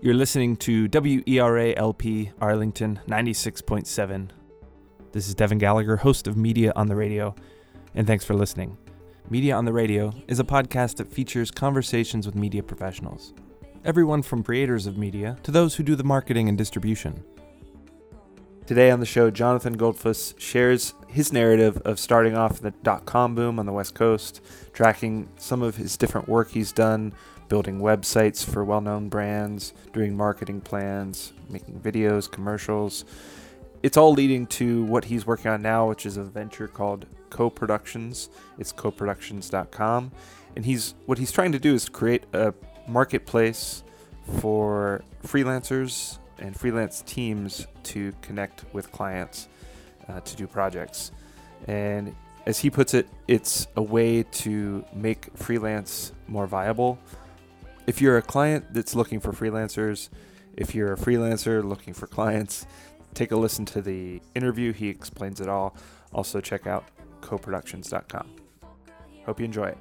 You're listening to WERALP Arlington 96.7. This is Devin Gallagher, host of Media on the Radio, and thanks for listening. Media on the Radio is a podcast that features conversations with media professionals, everyone from creators of media to those who do the marketing and distribution. Today on the show, Jonathan Goldfuss shares his narrative of starting off in the dot com boom on the West Coast, tracking some of his different work he's done, building websites for well known brands, doing marketing plans, making videos, commercials. It's all leading to what he's working on now, which is a venture called Co-Productions. It's coproductions.com. And he's what he's trying to do is create a marketplace for freelancers and freelance teams to connect with clients uh, to do projects. And as he puts it, it's a way to make freelance more viable. If you're a client that's looking for freelancers, if you're a freelancer looking for clients, take a listen to the interview. He explains it all. Also, check out coproductions.com. Hope you enjoy it.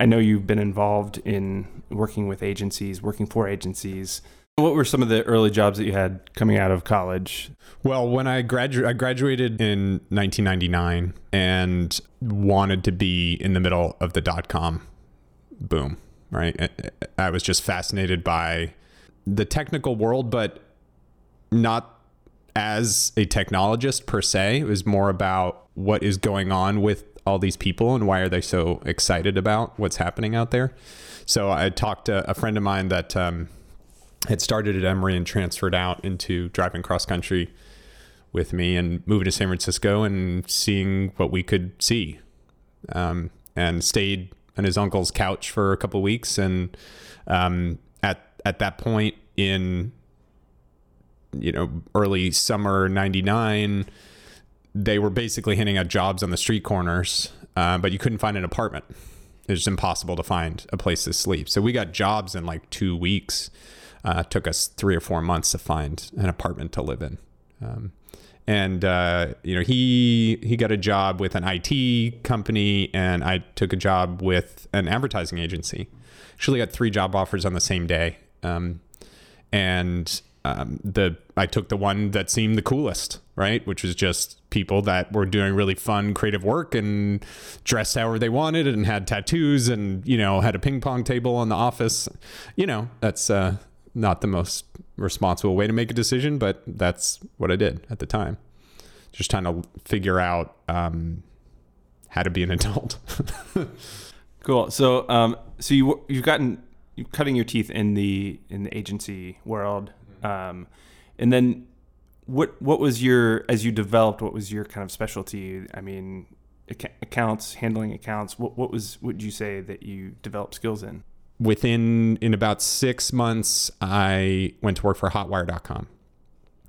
I know you've been involved in working with agencies, working for agencies. What were some of the early jobs that you had coming out of college? Well, when I graduated, I graduated in 1999 and wanted to be in the middle of the dot com boom. Right, I was just fascinated by the technical world, but not as a technologist per se. It was more about what is going on with all these people and why are they so excited about what's happening out there. So I talked to a friend of mine that um, had started at Emory and transferred out into driving cross country with me and moving to San Francisco and seeing what we could see. Um, and stayed on his uncle's couch for a couple weeks. And um, at at that point in you know early summer '99, they were basically handing out jobs on the street corners, uh, but you couldn't find an apartment. It was impossible to find a place to sleep. So we got jobs in like two weeks uh, took us three or four months to find an apartment to live in. Um, and uh, you know he he got a job with an IT company, and I took a job with an advertising agency. Actually, got three job offers on the same day, um, and um, the I took the one that seemed the coolest, right? Which was just people that were doing really fun, creative work and dressed however they wanted and had tattoos and you know had a ping pong table in the office. You know, that's uh, not the most responsible way to make a decision, but that's what I did at the time. Just trying to figure out um, how to be an adult. cool. So, um, so you you've gotten you cutting your teeth in the in the agency world, um, and then what what was your as you developed? What was your kind of specialty? I mean, accounts, handling accounts. What what was would you say that you developed skills in? Within in about six months, I went to work for Hotwire.com,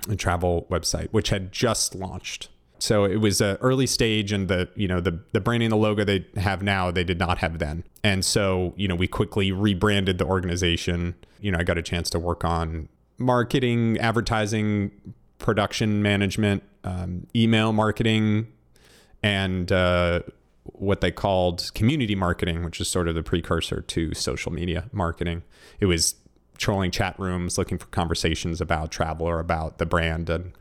a travel website, which had just launched. So it was an early stage, and the you know the the branding, the logo they have now, they did not have then. And so you know we quickly rebranded the organization. You know I got a chance to work on marketing, advertising, production management, um, email marketing, and uh, what they called community marketing, which is sort of the precursor to social media marketing. It was trolling chat rooms, looking for conversations about travel or about the brand. And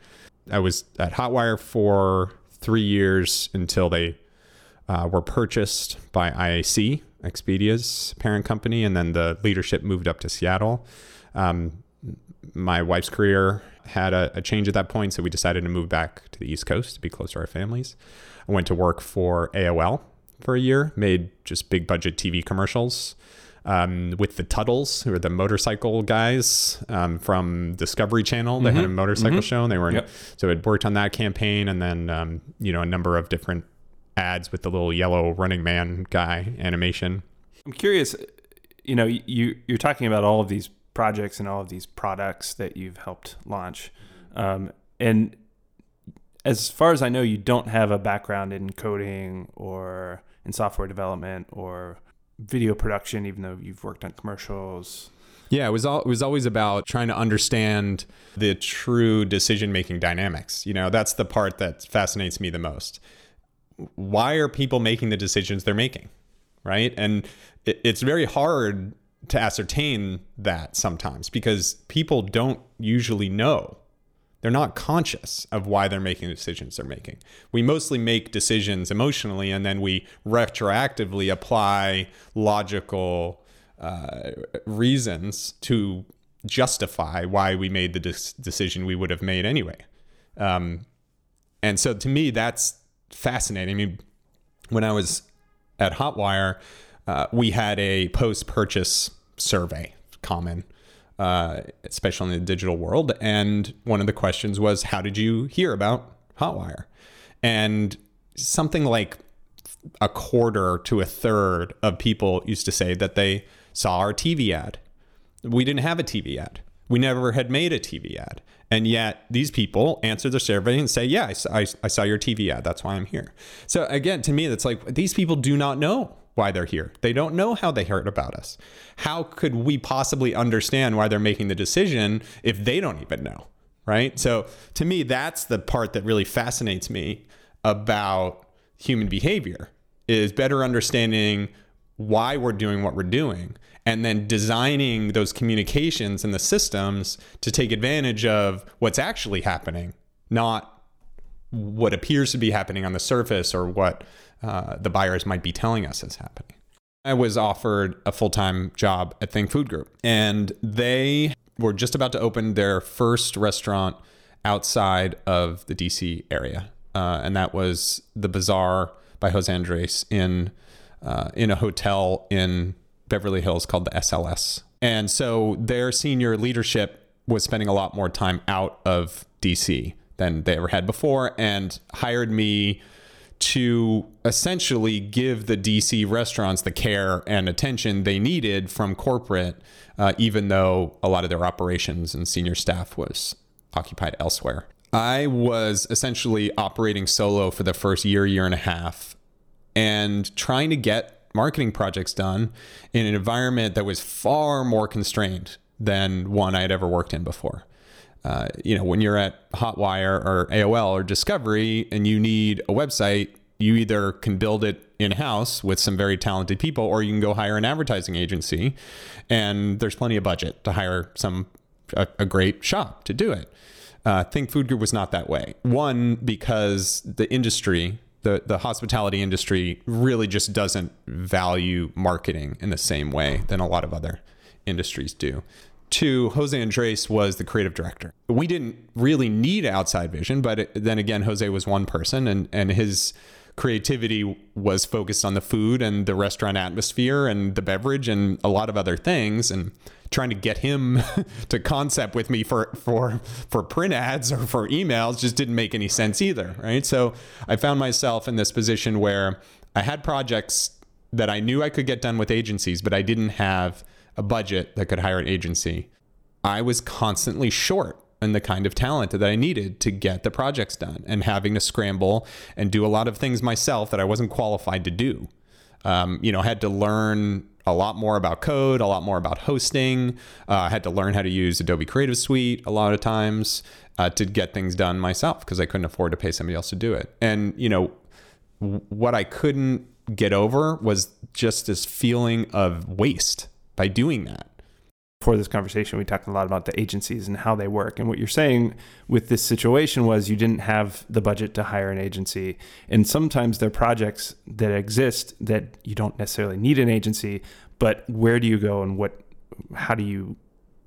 I was at Hotwire for three years until they uh, were purchased by IAC, Expedia's parent company, and then the leadership moved up to Seattle. Um, my wife's career had a, a, change at that point, so we decided to move back to the East Coast to be close to our families. I went to work for AOL for a year, made just big budget TV commercials. Um, with the Teutuls, who are the motorcycle guys um, from Discovery Channel. They mm-hmm. had a mm-hmm. motorcycle mm-hmm. show, and they were yep. so it worked on that campaign, and then um, you know a number of different ads with the little yellow Running Man guy animation. I'm curious, you know, you you're talking about all of these projects and all of these products that you've helped launch, um, and as far as I know, you don't have a background in coding or in software development or video production, even though you've worked on commercials. Yeah, it was all it was always about trying to understand the true decision making dynamics. You know, that's the part that fascinates me the most. Why are people making the decisions they're making? Right? And it, it's very hard to ascertain that sometimes because people don't usually know. They're not conscious of why they're making the decisions they're making. We mostly make decisions emotionally and then we retroactively apply logical uh, reasons to justify why we made the decision we would have made anyway. Um, and so to me, that's fascinating. I mean, when I was at Hotwire, uh, we had a post purchase survey common, uh, especially in the digital world. And one of the questions was, How did you hear about Hotwire? And something like a quarter to a third of people used to say that they saw our TV ad. We didn't have a TV ad. We never had made a TV ad. And yet these people answer the survey and say, Yeah, I, I, I saw your TV ad. That's why I'm here. So again, to me, that's like these people do not know why they're here. They don't know how they heard about us. How could we possibly understand why they're making the decision if they don't even know? Right. So to me, that's the part that really fascinates me about human behavior is better understanding why we're doing what we're doing and then designing those communications and the systems to take advantage of what's actually happening, not what appears to be happening on the surface or what uh, the buyers might be telling us is happening. I was offered a full time job at Think Food Group, and they were just about to open their first restaurant outside of the DC area. Uh, and that was the Bazaar by Jose Andres in, uh, in a hotel in Beverly Hills called the SLS. And so their senior leadership was spending a lot more time out of DC than they ever had before and hired me to essentially give the DC restaurants the care and attention they needed from corporate, uh, even though a lot of their operations and senior staff was occupied elsewhere. I was essentially operating solo for the first year, year and a half, and trying to get marketing projects done in an environment that was far more constrained than one I had ever worked in before. Uh, you know, when you're at Hotwire or AOL or Discovery and you need a website, you either can build it in house with some very talented people, or you can go hire an advertising agency, and there's plenty of budget to hire some a, a great shop to do it. Uh, Think Food Group was not that way. One because the industry the the hospitality industry really just doesn't value marketing in the same way than a lot of other industries do. Two, Jose Andres was the creative director. We didn't really need outside vision, but it, then again, Jose was one person, and and his creativity was focused on the food and the restaurant atmosphere and the beverage and a lot of other things. And trying to get him to concept with me for for for print ads or for emails just didn't make any sense either, right? So I found myself in this position where I had projects that I knew I could get done with agencies, but I didn't have a budget that could hire an agency. I was constantly short in the kind of talent that I needed to get the projects done and having to scramble and do a lot of things myself that I wasn't qualified to do. Um, you know, had to learn a lot more about code, a lot more about hosting. Uh, I had to learn how to use Adobe Creative Suite a lot of times uh, to get things done myself because I couldn't afford to pay somebody else to do it. And, you know, what I couldn't get over was just this feeling of waste by doing that for this conversation, we talked a lot about the agencies and how they work. And what you're saying with this situation was you didn't have the budget to hire an agency. And sometimes there are projects that exist that you don't necessarily need an agency, but where do you go and what, how do you,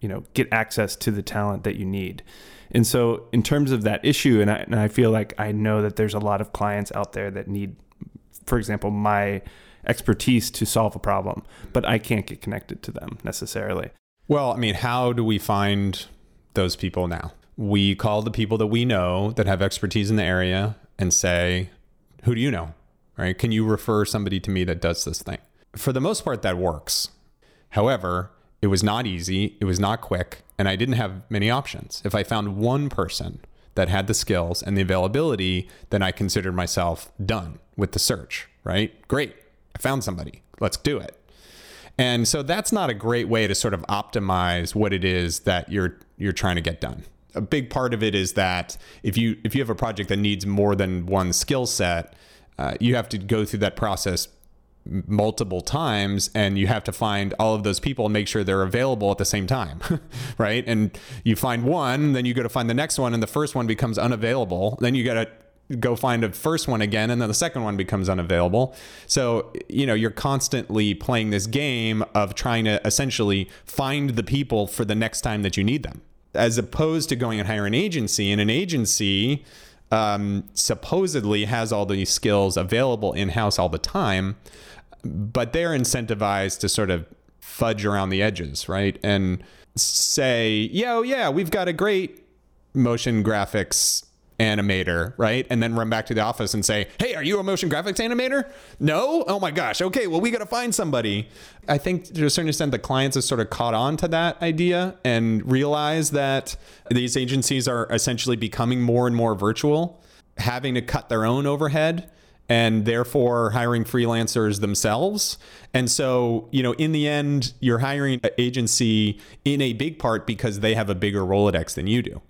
you know, get access to the talent that you need? And so, in terms of that issue, and I, and I feel like I know that there's a lot of clients out there that need, for example, my expertise to solve a problem, but I can't get connected to them necessarily. Well, I mean, how do we find those people now? We call the people that we know that have expertise in the area and say, who do you know? Right? Can you refer somebody to me that does this thing? For the most part, that works. However, it was not easy, it was not quick, and I didn't have many options. If I found one person that had the skills and the availability, then I considered myself done with the search, right? Great. Found somebody. Let's do it. And so that's not a great way to sort of optimize what it is that you're you're trying to get done. A big part of it is that if you if you have a project that needs more than one skill set, uh, you have to go through that process multiple times and you have to find all of those people and make sure they're available at the same time right and you find one then you go to find the next one and the first one becomes unavailable then you got to go find a first one again and then the second one becomes unavailable so you know you're constantly playing this game of trying to essentially find the people for the next time that you need them as opposed to going and hire an agency and an agency um, supposedly has all these skills available in house all the time, but they're incentivized to sort of fudge around the edges, right? And say, yo, yeah, we've got a great motion graphics animator, right? And then run back to the office and say, "Hey, are you a motion graphics animator?" No? Oh my gosh. Okay, well we got to find somebody. I think to a certain extent the clients have sort of caught on to that idea and realize that these agencies are essentially becoming more and more virtual, having to cut their own overhead and therefore hiring freelancers themselves. And so, you know, in the end, you're hiring an agency in a big part because they have a bigger Rolodex than you do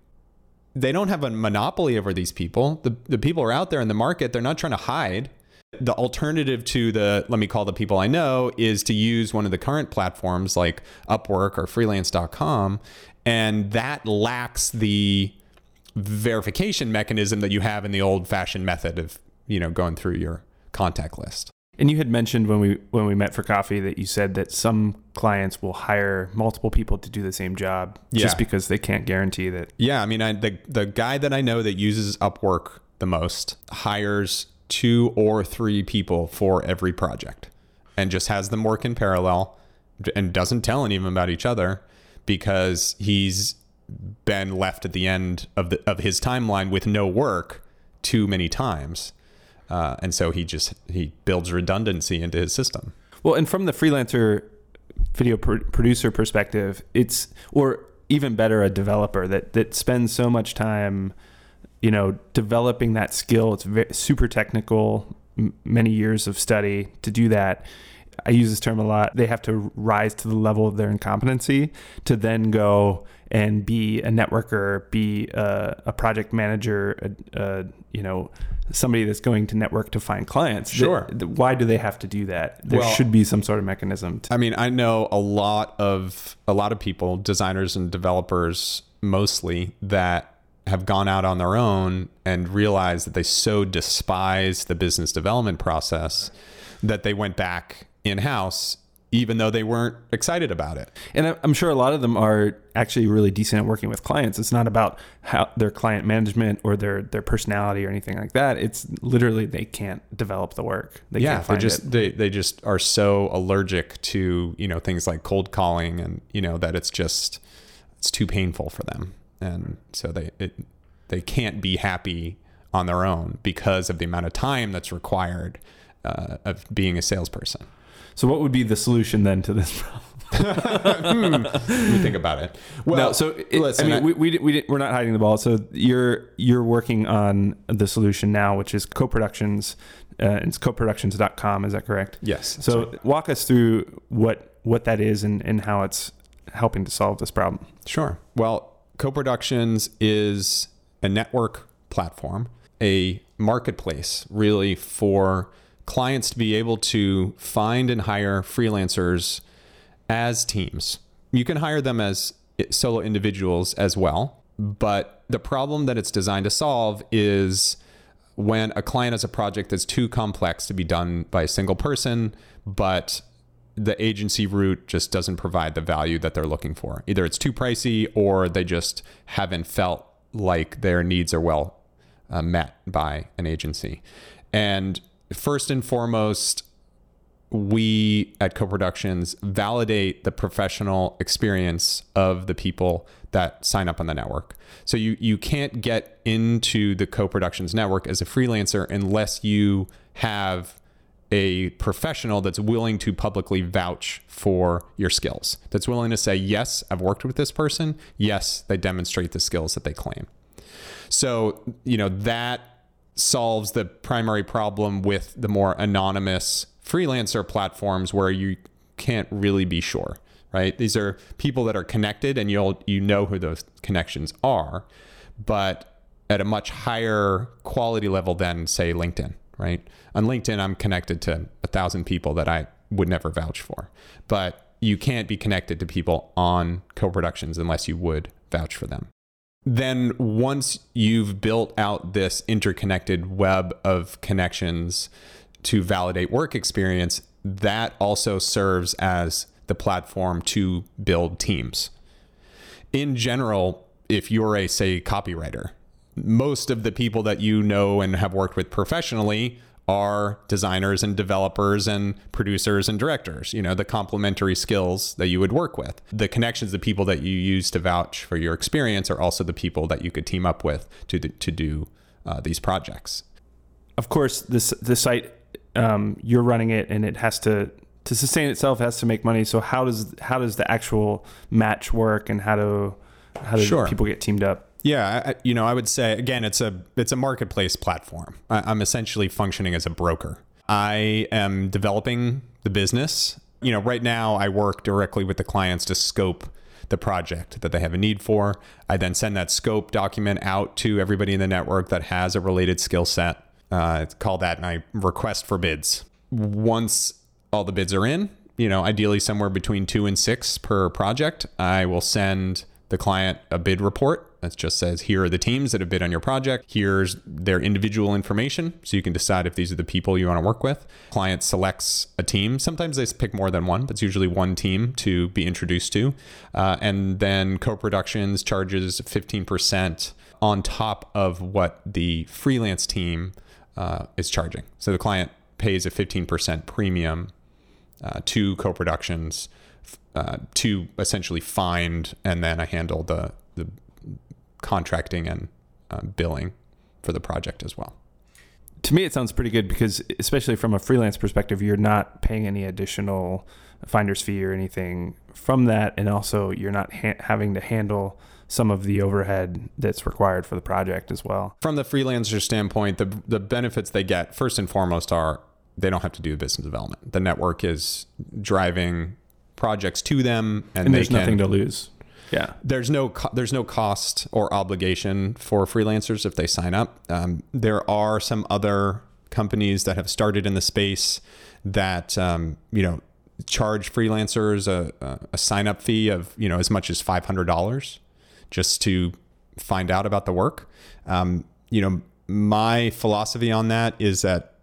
they don't have a monopoly over these people. The, the people are out there in the market. They're not trying to hide. The alternative to the, let me call the people I know, is to use one of the current platforms like Upwork or freelance.com. And that lacks the verification mechanism that you have in the old fashioned method of, you know, going through your contact list. And you had mentioned when we when we met for coffee that you said that some clients will hire multiple people to do the same job Yeah. just because they can't guarantee that. Yeah, I mean, I, the the guy that I know that uses Upwork the most hires two or three people for every project, and just has them work in parallel, and doesn't tell any of them about each other because he's been left at the end of the of his timeline with no work too many times, uh, and so he just he builds redundancy into his system. Well, and from the freelancer video pro- producer perspective, it's or even better a developer that that spends so much time, you know, developing that skill. It's ve- super technical, m- many years of study to do that. I use this term a lot. They have to rise to the level of their incompetency to then go and be a networker, be a, a project manager, a, a, you know, somebody that's going to network to find clients. Sure. Th- th- why do they have to do that? There Well- should be some sort of mechanism. To, I mean, I know a lot of a lot of people, designers and developers mostly, that have gone out on their own and realized that they so despise the business development process that they went back in house, even though they weren't excited about it. and I'm sure a lot of them are actually really decent at working with clients. It's not about how their client management or their their personality or anything like that. It's literally they can't develop the work. They yeah, can't they just it. they they just are so allergic to you know things like cold calling and you know that it's just it's too painful for them, and so they it they can't be happy on their own because of the amount of time that's required uh, of being a salesperson. So what would be the solution then to this problem? Let me think about it. Well, no, so it, listen, I mean, I- we, we, we we're not hiding the ball. So you're you're working on the solution now, which is co-productions. Uh, it's coproductions.com. Is that correct? yes. So walk us through what what that is and, and how it's helping to solve this problem. Sure. Well, co-productions is a network platform, a marketplace really for clients to be able to find and hire freelancers as teams. You can hire them as solo individuals as well, but the problem that it's designed to solve is when a client has a project that's too complex to be done by a single person, but the agency route just doesn't provide the value that they're looking for. Either it's too pricey or they just haven't felt like their needs are well uh, met by an agency. And first and foremost, we at co-productions validate the professional experience of the people that sign up on the network. So you you can't get into the co-productions network as a freelancer unless you have a professional that's willing to publicly vouch for your skills. That's willing to say, "Yes, I've worked with this person. Yes, they demonstrate the skills that they claim." So, you know, that solves the primary problem with the more anonymous freelancer platforms where you can't really be sure, right? These are people that are connected and you'll you know who those connections are, but at a much higher quality level than say LinkedIn, right? On LinkedIn, I'm connected to a thousand people that I would never vouch for, but you can't be connected to people on co-productions unless you would vouch for them. Then once you've built out this interconnected web of connections to validate work experience, that also serves as the platform to build teams. In general, if you're a say copywriter, most of the people that you know and have worked with professionally are designers and developers and producers and directors, you know, the complementary skills that you would work with. The connections, the people that you use to vouch for your experience are also the people that you could team up with to, to do uh, these projects. Of course, this the site um, you're running it and it has to to sustain itself has to make money. So how does how does the actual match work and how do how do sure. people get teamed up? Yeah, I, you know, I would say again, it's a it's a marketplace platform. I, I'm essentially functioning as a broker. I am developing the business. You know, right now I work directly with the clients to scope the project that they have a need for. I then send that scope document out to everybody in the network that has a related skill set. Uh, called that my request for bids. Once all the bids are in, you know, ideally somewhere between two and six per project, I will send the client a bid report that just says here are the teams that have bid on your project. Here's their individual information so you can decide if these are the people you want to work with. Client selects a team. Sometimes they pick more than one. But it's usually one team to be introduced to. Uh, and then co-productions charges 15% on top of what the freelance team uh, is charging. So the client pays a 15% premium uh, to co-productions uh, to essentially find and then I handle the the contracting and uh, billing for the project as well. To me, it sounds pretty good because, especially from a freelance perspective, you're not paying any additional finder's fee or anything from that, and also you're not ha- having to handle some of the overhead that's required for the project as well. From the freelancer standpoint, the the benefits they get first and foremost are they don't have to do business development. The network is driving projects to them, and, and there's can, nothing to lose. Yeah, there's no co- there's no cost or obligation for freelancers if they sign up. Um, there are some other companies that have started in the space that um, you know charge freelancers a, a sign up fee of you know as much as five hundred dollars just to find out about the work. Um, you know, my philosophy on that is that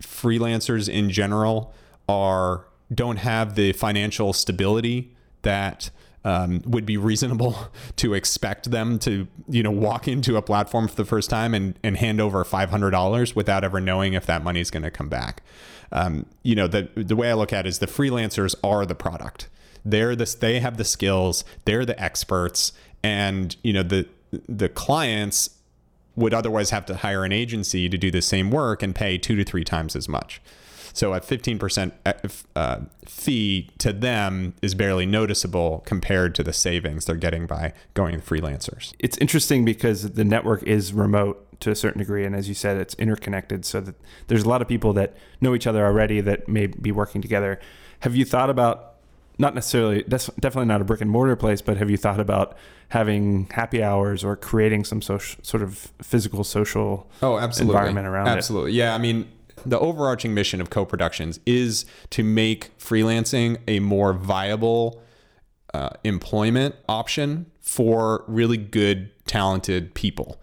freelancers in general are don't have the financial stability that um, would be reasonable to expect them to, you know, walk into a platform for the first time and, and hand over $500 without ever knowing if that money is going to come back. Um, you know, the, the way I look at it is the freelancers are the product. They're this, they have the skills, they're the experts, and, you know, the, the clients would otherwise have to hire an agency to do the same work and pay two to three times as much. So a 15% uh, uh, fee to them is barely noticeable compared to the savings they're getting by going freelancers. It's interesting because the network is remote to a certain degree. And as you said, it's interconnected. So that there's a lot of people that know each other already that may be working together. Have you thought about not necessarily definitely not a brick and mortar place but have you thought about having happy hours or creating some social sort of physical social oh absolutely environment around absolutely. it absolutely yeah i mean the overarching mission of co-productions is to make freelancing a more viable uh, employment option for really good talented people.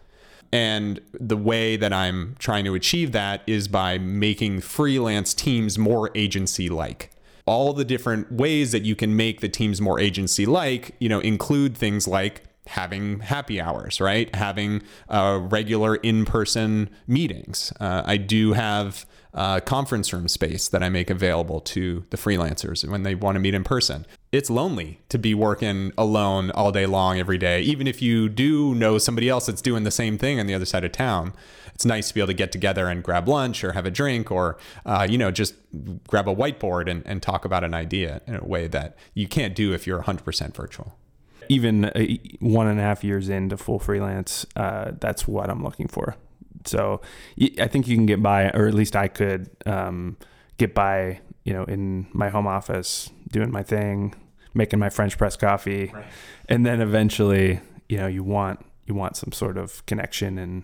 And the way that i'm trying to achieve that is by making freelance teams more agency like all the different ways that you can make the teams more agency like you know include things like having happy hours, right? Having uh, regular in person meetings. Uh, I do have uh, conference room space that I make available to the freelancers when they want to meet in person. It's lonely to be working alone all day long every day. Even if you do know somebody else that's doing the same thing on the other side of town, it's nice to be able to get together and grab lunch or have a drink or, uh, you know, just grab a whiteboard and, and talk about an idea in a way that you can't do if you're 100% virtual even uh, one and a half years into full freelance, uh, that's what I'm looking for. So I think you can get by, or at least I could um, get by, you know, in my home office, doing my thing, making my French press coffee, right. and then eventually, you know, you want you want some sort of connection and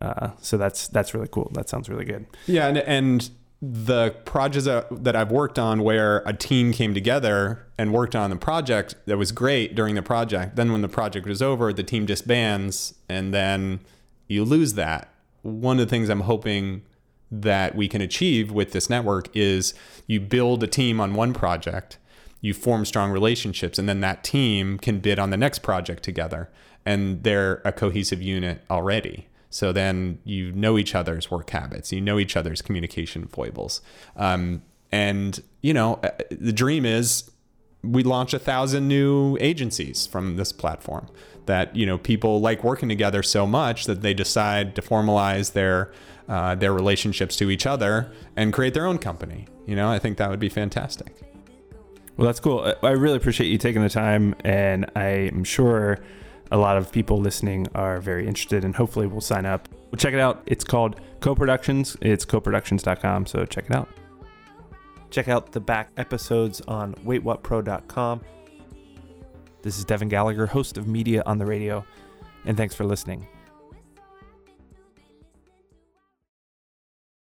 Uh, so that's that's really cool. That sounds really good. Yeah, and and the projects that, I've worked on where a team came together and worked on the project that was great during the project. Then when the project was over, the team disbands and then you lose that. One of the things I'm hoping that we can achieve with this network is you build a team on one project, you form strong relationships, and then that team can bid on the next project together. And they're a cohesive unit already. So then you know each other's work habits, you know each other's communication foibles. Um, and, you know, uh, the dream is we launch a thousand new agencies from this platform that, you know, people like working together so much that they decide to formalize their, uh, their relationships to each other and create their own company. You know, I think that would be fantastic. Well, that's cool. I really appreciate you taking the time, and I'm sure a lot of people listening are very interested and hopefully will sign up. Well, check it out. It's called Co-Productions. It's coproductions.com, so check it out. Check out the back episodes on waitwhatpro.com. This is Devin Gallagher, host of Media on the Radio, and thanks for listening.